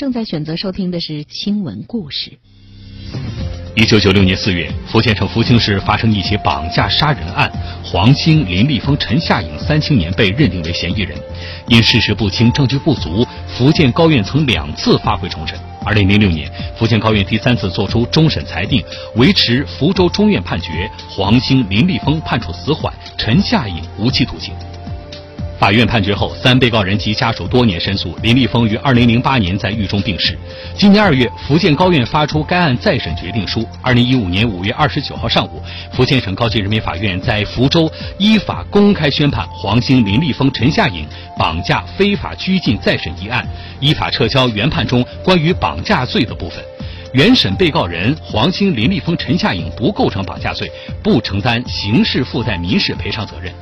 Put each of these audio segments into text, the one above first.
正在选择收听的是新闻故事。一九九六年四月，福建省福清市发生一起绑架杀人案，黄兴、林立峰、陈夏颖三青年被认定为嫌疑人。因事实不清、证据不足，福建高院曾两次发回重审。二零零六年，福建高院第三次作出终审裁定，维持福州中院判决，黄兴、林立峰判处死缓，陈夏颖无期徒刑。法院判决后，三被告人及家属多年申诉。林立峰于二零零八年在狱中病逝。今年二月，福建高院发出该案再审决定书。二零一五年五月二十九号上午，福建省高级人民法院在福州依法公开宣判黄兴、林立峰、陈夏颖绑架非法拘禁再审一案，依法撤销原判中关于绑架罪的部分。原审被告人黄兴、林立峰、陈夏颖不构成绑架罪，不承担刑事附带民事赔偿责任。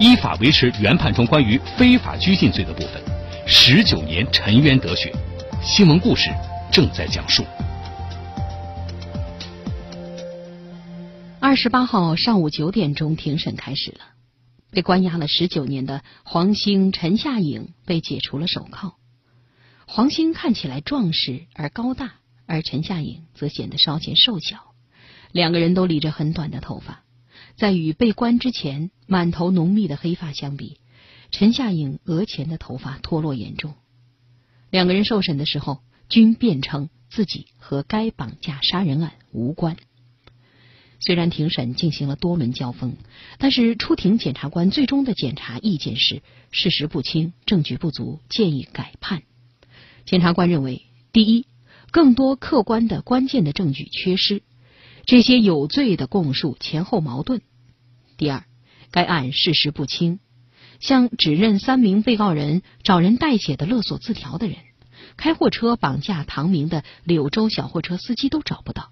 依法维持原判中关于非法拘禁罪的部分，十九年沉冤得雪。新闻故事正在讲述。二十八号上午九点钟，庭审开始了。被关押了十九年的黄兴、陈夏颖被解除了手铐。黄兴看起来壮实而高大，而陈夏颖则显得稍显瘦小。两个人都理着很短的头发。在与被关之前满头浓密的黑发相比，陈夏颖额前的头发脱落严重。两个人受审的时候均辩称自己和该绑架杀人案无关。虽然庭审进行了多轮交锋，但是出庭检察官最终的检察意见是事实不清、证据不足，建议改判。检察官认为，第一，更多客观的关键的证据缺失。这些有罪的供述前后矛盾。第二，该案事实不清，像指认三名被告人找人代写的勒索字条的人，开货车绑架唐明的柳州小货车司机都找不到。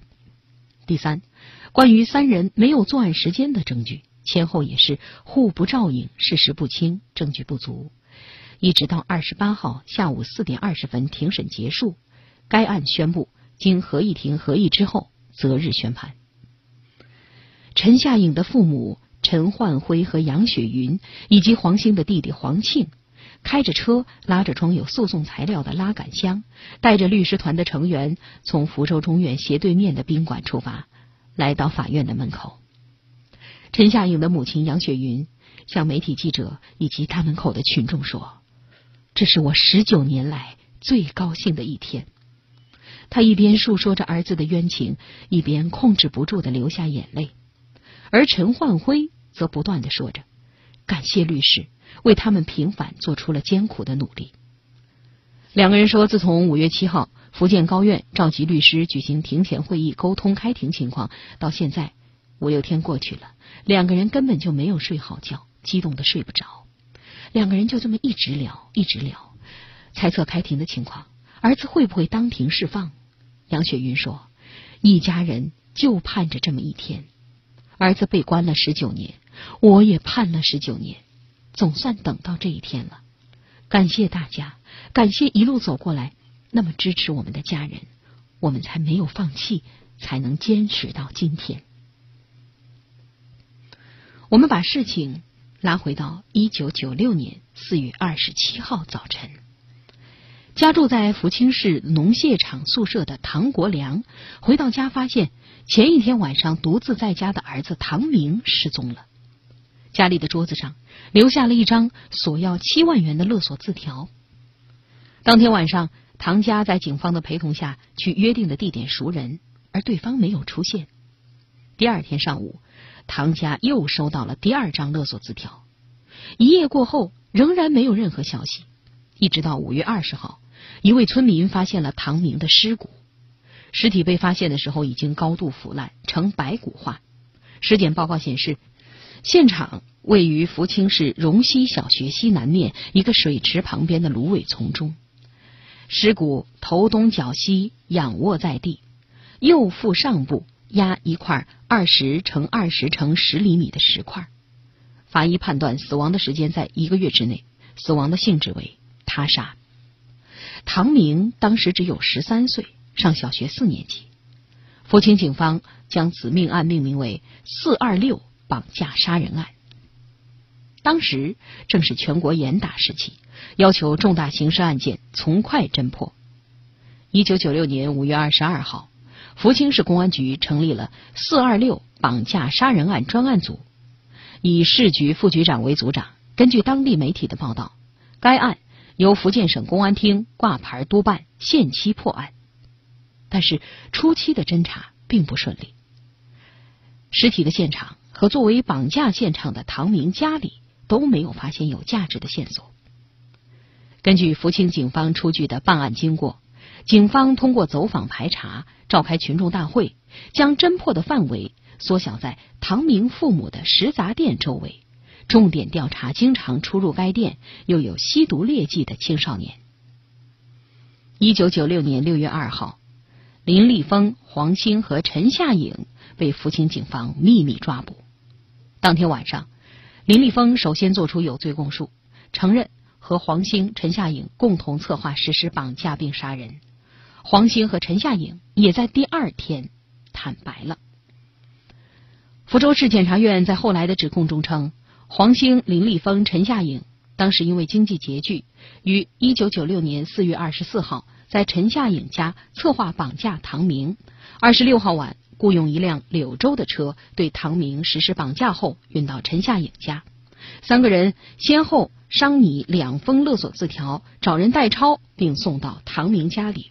第三，关于三人没有作案时间的证据前后也是互不照应，事实不清，证据不足。一直到二十八号下午四点二十分，庭审结束，该案宣布经合议庭合议之后。择日宣判。陈夏颖的父母陈焕辉和杨雪云，以及黄兴的弟弟黄庆，开着车，拉着装有诉讼材料的拉杆箱，带着律师团的成员，从福州中院斜对面的宾馆出发，来到法院的门口。陈夏颖的母亲杨雪云向媒体记者以及大门口的群众说：“这是我十九年来最高兴的一天。”他一边诉说着儿子的冤情，一边控制不住的流下眼泪，而陈焕辉则不断的说着：“感谢律师为他们平反做出了艰苦的努力。”两个人说，自从五月七号福建高院召集律师举行庭前会议沟通开庭情况到现在五六天过去了，两个人根本就没有睡好觉，激动的睡不着。两个人就这么一直聊，一直聊，猜测开庭的情况。儿子会不会当庭释放？杨雪云说：“一家人就盼着这么一天。儿子被关了十九年，我也盼了十九年，总算等到这一天了。感谢大家，感谢一路走过来那么支持我们的家人，我们才没有放弃，才能坚持到今天。”我们把事情拉回到一九九六年四月二十七号早晨。家住在福清市农械厂宿舍的唐国良回到家，发现前一天晚上独自在家的儿子唐明失踪了。家里的桌子上留下了一张索要七万元的勒索字条。当天晚上，唐家在警方的陪同下去约定的地点赎人，而对方没有出现。第二天上午，唐家又收到了第二张勒索字条。一夜过后，仍然没有任何消息，一直到五月二十号。一位村民发现了唐明的尸骨，尸体被发现的时候已经高度腐烂，呈白骨化。尸检报告显示，现场位于福清市荣西小学西南面一个水池旁边的芦苇丛中。尸骨头东脚西，仰卧在地，右腹上部压一块二十乘二十乘十厘米的石块。法医判断死亡的时间在一个月之内，死亡的性质为他杀。唐明当时只有十三岁，上小学四年级。福清警方将此命案命名为“四二六绑架杀人案”。当时正是全国严打时期，要求重大刑事案件从快侦破。一九九六年五月二十二号，福清市公安局成立了“四二六”绑架杀人案专案组，以市局副局长为组长。根据当地媒体的报道，该案由福建省公安厅挂牌督办，限期破案。但是初期的侦查并不顺利，尸体的现场和作为绑架现场的唐明家里都没有发现有价值的线索。根据福清警方出具的办案经过，警方通过走访排查、召开群众大会，将侦破的范围缩小在唐明父母的食杂店周围。重点调查经常出入该店又有吸毒劣迹的青少年。一九九六年六月二号，林立峰、黄兴和陈夏颖被福清警方秘密抓捕。当天晚上，林立峰首先作出有罪供述，承认和黄兴、陈夏颖共同策划实施绑架并杀人。黄兴和陈夏颖也在第二天坦白了。福州市检察院在后来的指控中称。黄兴、林立峰、陈夏颖当时因为经济拮据，于一九九六年四月二十四号在陈夏颖家策划绑架唐明。二十六号晚，雇用一辆柳州的车对唐明实施绑架后，运到陈夏颖家。三个人先后商拟两封勒索字条，找人代抄，并送到唐明家里。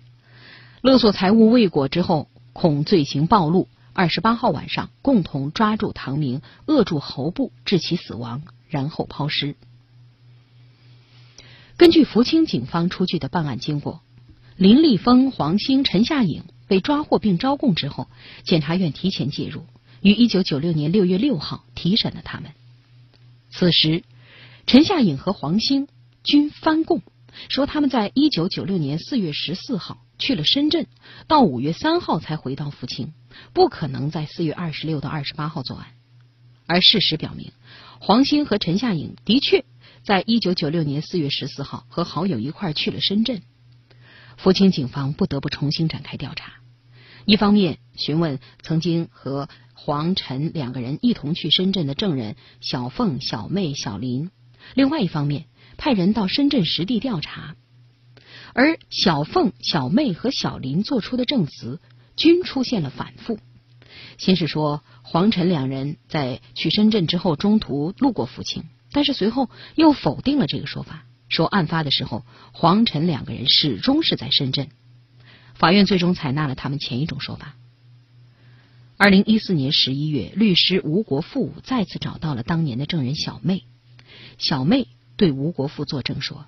勒索财物未果之后，恐罪行暴露。二十八号晚上，共同抓住唐明，扼住喉部，致其死亡，然后抛尸。根据福清警方出具的办案经过，林立峰、黄兴、陈夏颖被抓获并招供之后，检察院提前介入，于一九九六年六月六号提审了他们。此时，陈夏颖和黄兴均翻供，说他们在一九九六年四月十四号去了深圳，到五月三号才回到福清。不可能在四月二十六到二十八号作案，而事实表明，黄兴和陈夏颖的确在一九九六年四月十四号和好友一块去了深圳。福清警方不得不重新展开调查，一方面询问曾经和黄陈两个人一同去深圳的证人小凤、小妹、小林；另外一方面派人到深圳实地调查，而小凤、小妹和小林做出的证词。均出现了反复。先是说黄陈两人在去深圳之后中途路过福清，但是随后又否定了这个说法，说案发的时候黄陈两个人始终是在深圳。法院最终采纳了他们前一种说法。二零一四年十一月，律师吴国富再次找到了当年的证人小妹，小妹对吴国富作证说。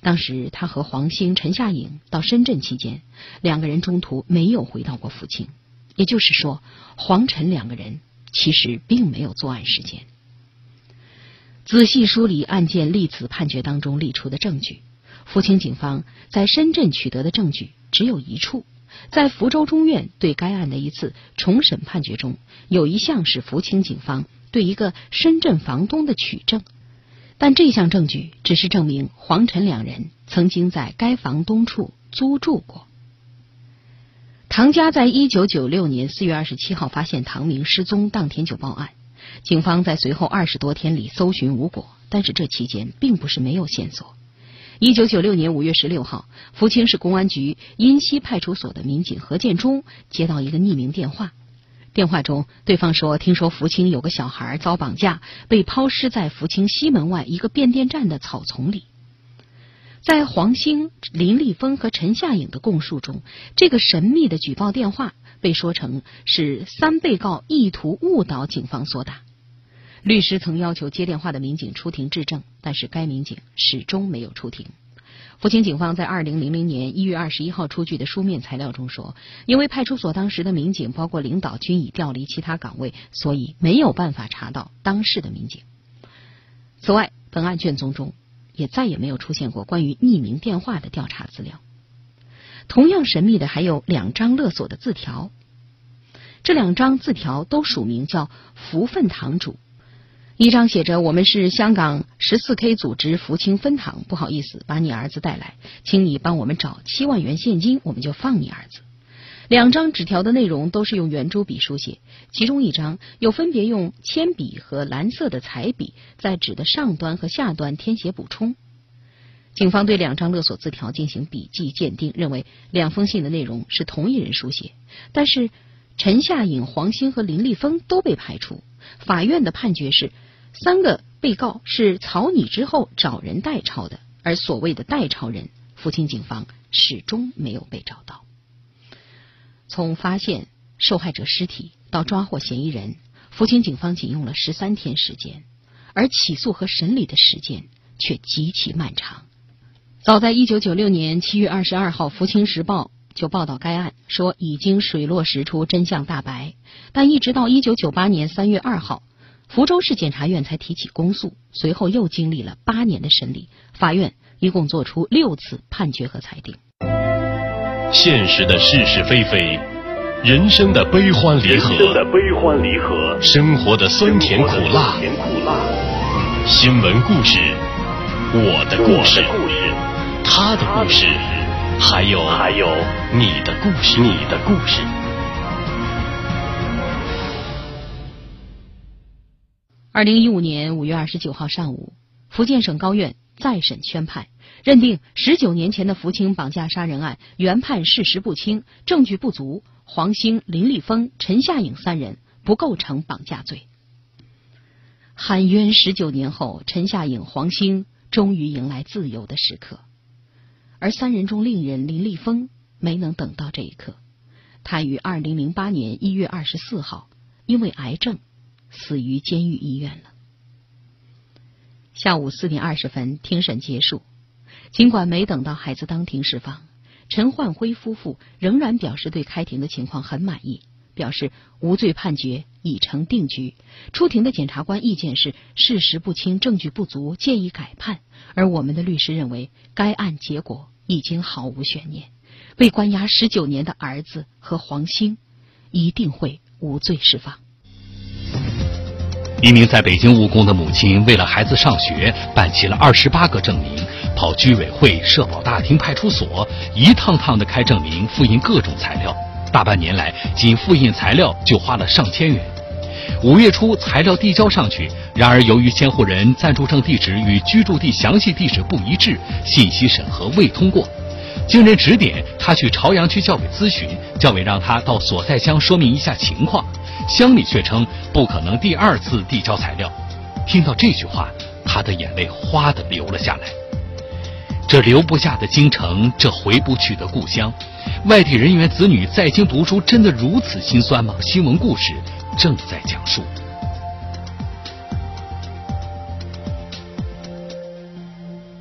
当时他和黄兴、陈夏颖到深圳期间，两个人中途没有回到过福清，也就是说，黄陈两个人其实并没有作案时间。仔细梳理案件历次判决当中立出的证据，福清警方在深圳取得的证据只有一处，在福州中院对该案的一次重审判决中，有一项是福清警方对一个深圳房东的取证。但这项证据只是证明黄陈两人曾经在该房东处租住过。唐家在一九九六年四月二十七号发现唐明失踪，当天就报案。警方在随后二十多天里搜寻无果，但是这期间并不是没有线索。一九九六年五月十六号，福清市公安局阴西派出所的民警何建忠接到一个匿名电话。电话中，对方说：“听说福清有个小孩遭绑架，被抛尸在福清西门外一个变电站的草丛里。”在黄兴、林立峰和陈夏颖的供述中，这个神秘的举报电话被说成是三被告意图误导警方所打。律师曾要求接电话的民警出庭质证，但是该民警始终没有出庭。福清警方在二零零零年一月二十一号出具的书面材料中说，因为派出所当时的民警包括领导均已调离其他岗位，所以没有办法查到当事的民警。此外，本案卷宗中也再也没有出现过关于匿名电话的调查资料。同样神秘的还有两张勒索的字条，这两张字条都署名叫福分堂主。一张写着：“我们是香港十四 K 组织福清分堂，不好意思，把你儿子带来，请你帮我们找七万元现金，我们就放你儿子。”两张纸条的内容都是用圆珠笔书写，其中一张又分别用铅笔和蓝色的彩笔在纸的上端和下端填写补充。警方对两张勒索字条进行笔迹鉴定，认为两封信的内容是同一人书写，但是陈夏颖、黄兴和林立峰都被排除。法院的判决是，三个被告是草拟之后找人代抄的，而所谓的代抄人，福清警方始终没有被找到。从发现受害者尸体到抓获嫌疑人，福清警方仅用了十三天时间，而起诉和审理的时间却极其漫长。早在一九九六年七月二十二号，《福清时报》就报道该案，说已经水落石出，真相大白。但一直到一九九八年三月二号，福州市检察院才提起公诉，随后又经历了八年的审理，法院一共作出六次判决和裁定。现实的是是非非，人生的悲欢离合，的悲欢离合，生活的酸甜苦辣，甜苦辣，新闻故事，我的故事。他的故事，还有还有你的故事，你的故事。二零一五年五月二十九号上午，福建省高院再审宣判，认定十九年前的福清绑架杀人案原判事实不清、证据不足，黄兴、林立峰、陈夏颖三人不构成绑架罪。喊冤十九年后，陈夏颖、黄兴终于迎来自由的时刻。而三人中另一人林立峰没能等到这一刻，他于二零零八年一月二十四号因为癌症死于监狱医院了。下午四点二十分，庭审结束。尽管没等到孩子当庭释放，陈焕辉夫妇仍然表示对开庭的情况很满意，表示无罪判决已成定局。出庭的检察官意见是事实不清、证据不足，建议改判。而我们的律师认为，该案结果。已经毫无悬念，被关押十九年的儿子和黄兴一定会无罪释放。一名在北京务工的母亲，为了孩子上学，办齐了二十八个证明，跑居委会、社保大厅、派出所，一趟趟的开证明、复印各种材料。大半年来，仅复印材料就花了上千元。五月初，材料递交上去，然而由于监护人暂住证地址与居住地详细地址不一致，信息审核未通过。经人指点，他去朝阳区教委咨询，教委让他到所在乡说明一下情况，乡里却称不可能第二次递交材料。听到这句话，他的眼泪哗的流了下来。这留不下的京城，这回不去的故乡，外地人员子女在京读书，真的如此心酸吗？新闻故事。正在讲述。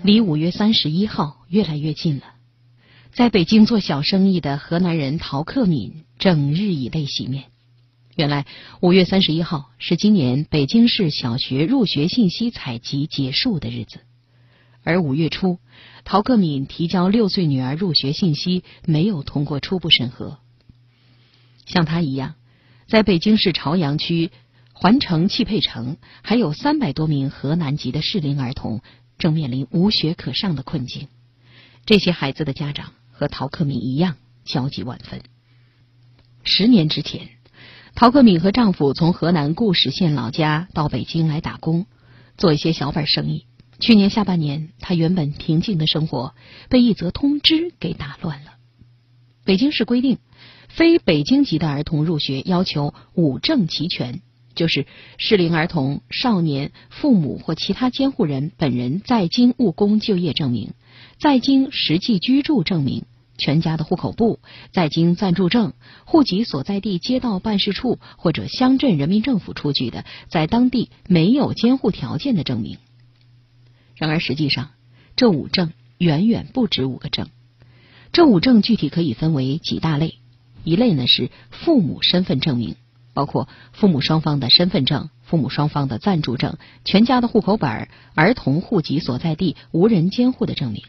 离五月三十一号越来越近了，在北京做小生意的河南人陶克敏整日以泪洗面。原来五月三十一号是今年北京市小学入学信息采集结束的日子，而五月初，陶克敏提交六岁女儿入学信息没有通过初步审核。像他一样。在北京市朝阳区环城汽配城，还有三百多名河南籍的适龄儿童正面临无学可上的困境。这些孩子的家长和陶克敏一样焦急万分。十年之前，陶克敏和丈夫从河南固始县老家到北京来打工，做一些小本生意。去年下半年，他原本平静的生活被一则通知给打乱了。北京市规定。非北京籍的儿童入学要求五证齐全，就是适龄儿童、少年、父母或其他监护人本人在京务工就业证明、在京实际居住证明、全家的户口簿、在京暂住证、户籍所在地街道办事处或者乡镇人民政府出具的在当地没有监护条件的证明。然而，实际上这五证远远不止五个证。这五证具体可以分为几大类。一类呢是父母身份证明，包括父母双方的身份证、父母双方的暂住证、全家的户口本、儿童户籍所在地无人监护的证明。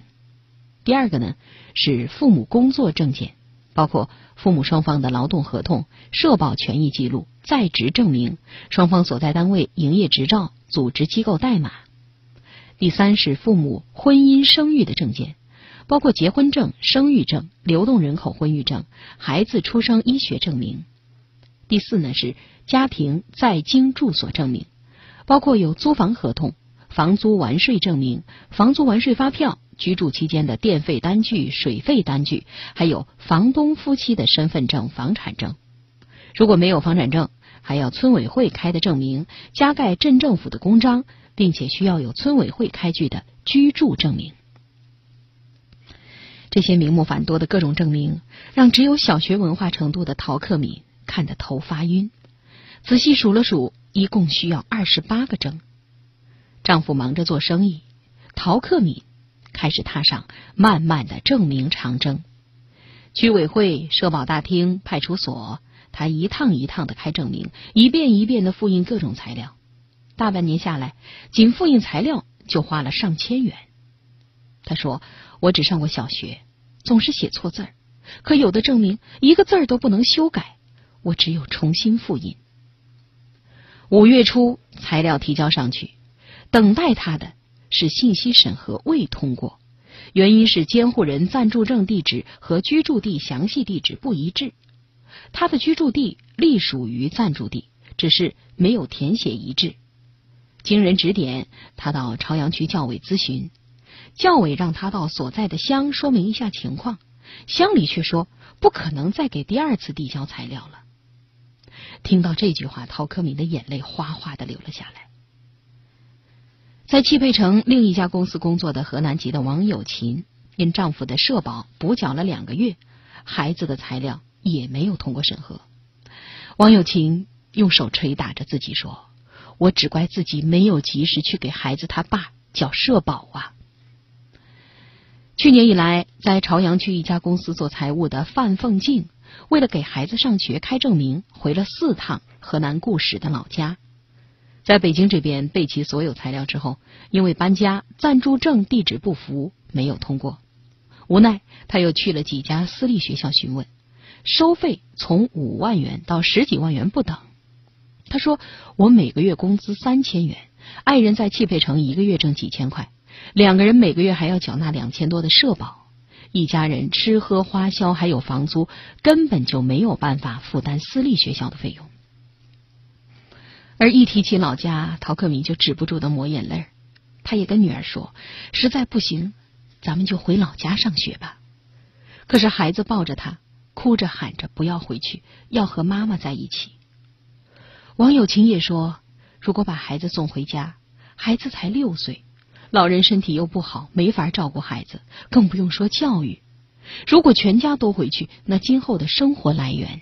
第二个呢是父母工作证件，包括父母双方的劳动合同、社保权益记录、在职证明、双方所在单位营业执照、组织机构代码。第三是父母婚姻生育的证件。包括结婚证、生育证、流动人口婚育证、孩子出生医学证明。第四呢是家庭在京住所证明，包括有租房合同、房租完税证明、房租完税发票、居住期间的电费单据、水费单据，还有房东夫妻的身份证、房产证。如果没有房产证，还要村委会开的证明，加盖镇政府的公章，并且需要有村委会开具的居住证明。这些名目繁多的各种证明，让只有小学文化程度的陶克敏看得头发晕。仔细数了数，一共需要二十八个证。丈夫忙着做生意，陶克敏开始踏上漫漫的证明长征。居委会、社保大厅、派出所。他一趟一趟的开证明，一遍一遍的复印各种材料，大半年下来，仅复印材料就花了上千元。他说：“我只上过小学，总是写错字儿，可有的证明一个字儿都不能修改，我只有重新复印。”五月初，材料提交上去，等待他的是信息审核未通过，原因是监护人暂住证地址和居住地详细地址不一致。他的居住地隶属于暂住地，只是没有填写一致。经人指点，他到朝阳区教委咨询，教委让他到所在的乡说明一下情况，乡里却说不可能再给第二次递交材料了。听到这句话，陶克敏的眼泪哗哗的流了下来。在汽配城另一家公司工作的河南籍的王有琴，因丈夫的社保补缴了两个月，孩子的材料。也没有通过审核。王有琴用手捶打着自己说：“我只怪自己没有及时去给孩子他爸缴社保啊！”去年以来，在朝阳区一家公司做财务的范凤静，为了给孩子上学开证明，回了四趟河南固始的老家。在北京这边备齐所有材料之后，因为搬家，暂住证地址不符，没有通过。无奈，他又去了几家私立学校询问。收费从五万元到十几万元不等。他说：“我每个月工资三千元，爱人在汽配城一个月挣几千块，两个人每个月还要缴纳两千多的社保，一家人吃喝花销还有房租，根本就没有办法负担私立学校的费用。”而一提起老家，陶克敏就止不住的抹眼泪他也跟女儿说：“实在不行，咱们就回老家上学吧。”可是孩子抱着他。哭着喊着不要回去，要和妈妈在一起。王有琴也说，如果把孩子送回家，孩子才六岁，老人身体又不好，没法照顾孩子，更不用说教育。如果全家都回去，那今后的生活来源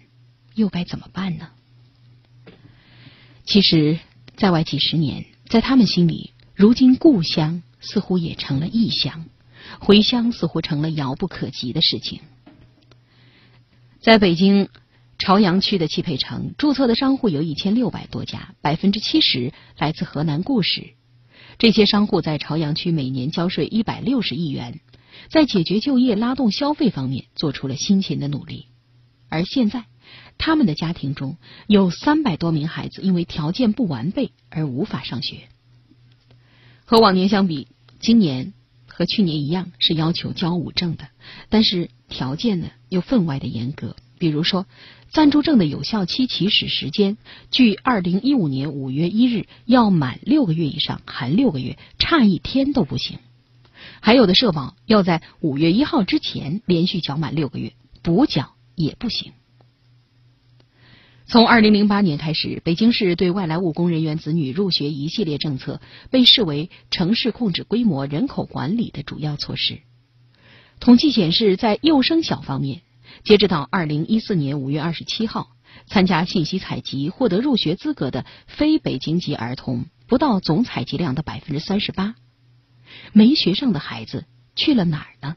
又该怎么办呢？其实，在外几十年，在他们心里，如今故乡似乎也成了异乡，回乡似乎成了遥不可及的事情。在北京朝阳区的汽配城，注册的商户有一千六百多家，百分之七十来自河南固始。这些商户在朝阳区每年交税一百六十亿元，在解决就业、拉动消费方面做出了辛勤的努力。而现在，他们的家庭中有三百多名孩子因为条件不完备而无法上学。和往年相比，今年和去年一样是要求交五证的，但是。条件呢又分外的严格，比如说，暂住证的有效期起始时间，距二零一五年五月一日要满六个月以上，含六个月，差一天都不行。还有的社保要在五月一号之前连续缴满六个月，补缴也不行。从二零零八年开始，北京市对外来务工人员子女入学一系列政策被视为城市控制规模、人口管理的主要措施。统计显示，在幼升小方面，截止到二零一四年五月二十七号，参加信息采集获得入学资格的非北京籍儿童不到总采集量的百分之三十八。没学上的孩子去了哪儿呢？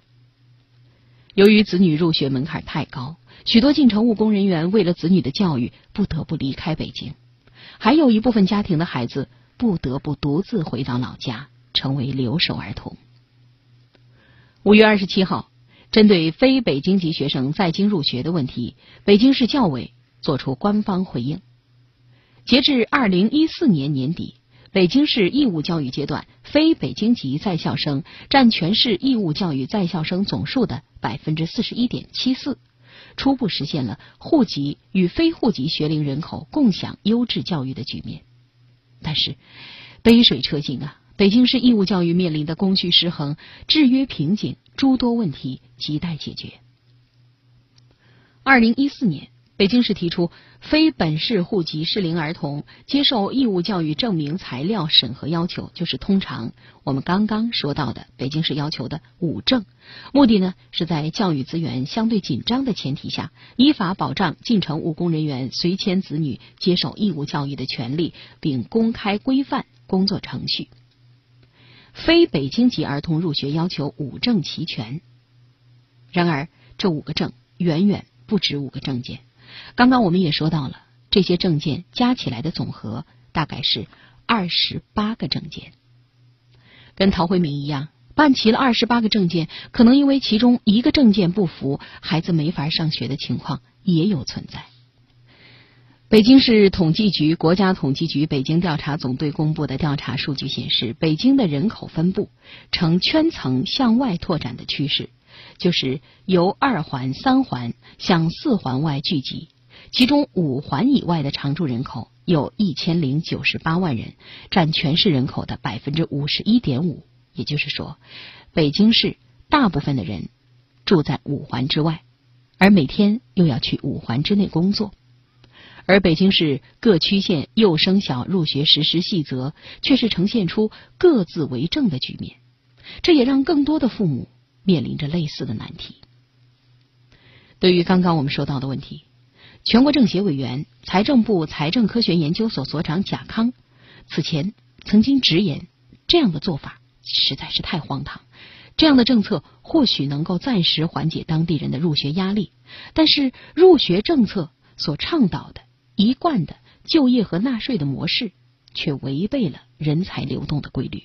由于子女入学门槛太高，许多进城务工人员为了子女的教育不得不离开北京，还有一部分家庭的孩子不得不独自回到老家，成为留守儿童。五月二十七号，针对非北京籍学生在京入学的问题，北京市教委作出官方回应。截至二零一四年年底，北京市义务教育阶段非北京籍在校生占全市义务教育在校生总数的百分之四十一点七四，初步实现了户籍与非户籍学龄人口共享优质教育的局面。但是，杯水车薪啊！北京市义务教育面临的供需失衡、制约瓶颈诸多问题亟待解决。二零一四年。北京市提出，非本市户籍适龄儿童接受义务教育证明材料审核要求，就是通常我们刚刚说到的北京市要求的“五证”。目的呢，是在教育资源相对紧张的前提下，依法保障进城务工人员随迁子女接受义务教育的权利，并公开规范工作程序。非北京籍儿童入学要求五证齐全，然而这五个证远远不止五个证件。刚刚我们也说到了，这些证件加起来的总和大概是二十八个证件。跟陶慧敏一样，办齐了二十八个证件，可能因为其中一个证件不符，孩子没法上学的情况也有存在。北京市统计局、国家统计局北京调查总队公布的调查数据显示，北京的人口分布呈圈层向外拓展的趋势。就是由二环、三环向四环外聚集，其中五环以外的常住人口有一千零九十八万人，占全市人口的百分之五十一点五。也就是说，北京市大部分的人住在五环之外，而每天又要去五环之内工作。而北京市各区县幼升小入学实施细则却是呈现出各自为政的局面，这也让更多的父母。面临着类似的难题。对于刚刚我们说到的问题，全国政协委员、财政部财政科学研究所所长贾康此前曾经直言，这样的做法实在是太荒唐。这样的政策或许能够暂时缓解当地人的入学压力，但是入学政策所倡导的一贯的就业和纳税的模式，却违背了人才流动的规律。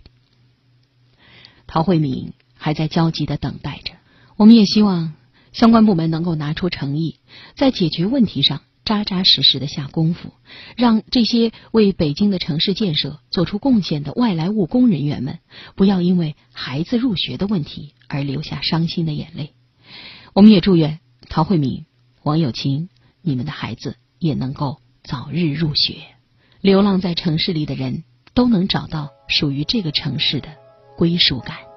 陶慧敏。还在焦急的等待着。我们也希望相关部门能够拿出诚意，在解决问题上扎扎实实的下功夫，让这些为北京的城市建设做出贡献的外来务工人员们，不要因为孩子入学的问题而流下伤心的眼泪。我们也祝愿陶慧敏、王友琴，你们的孩子也能够早日入学，流浪在城市里的人都能找到属于这个城市的归属感。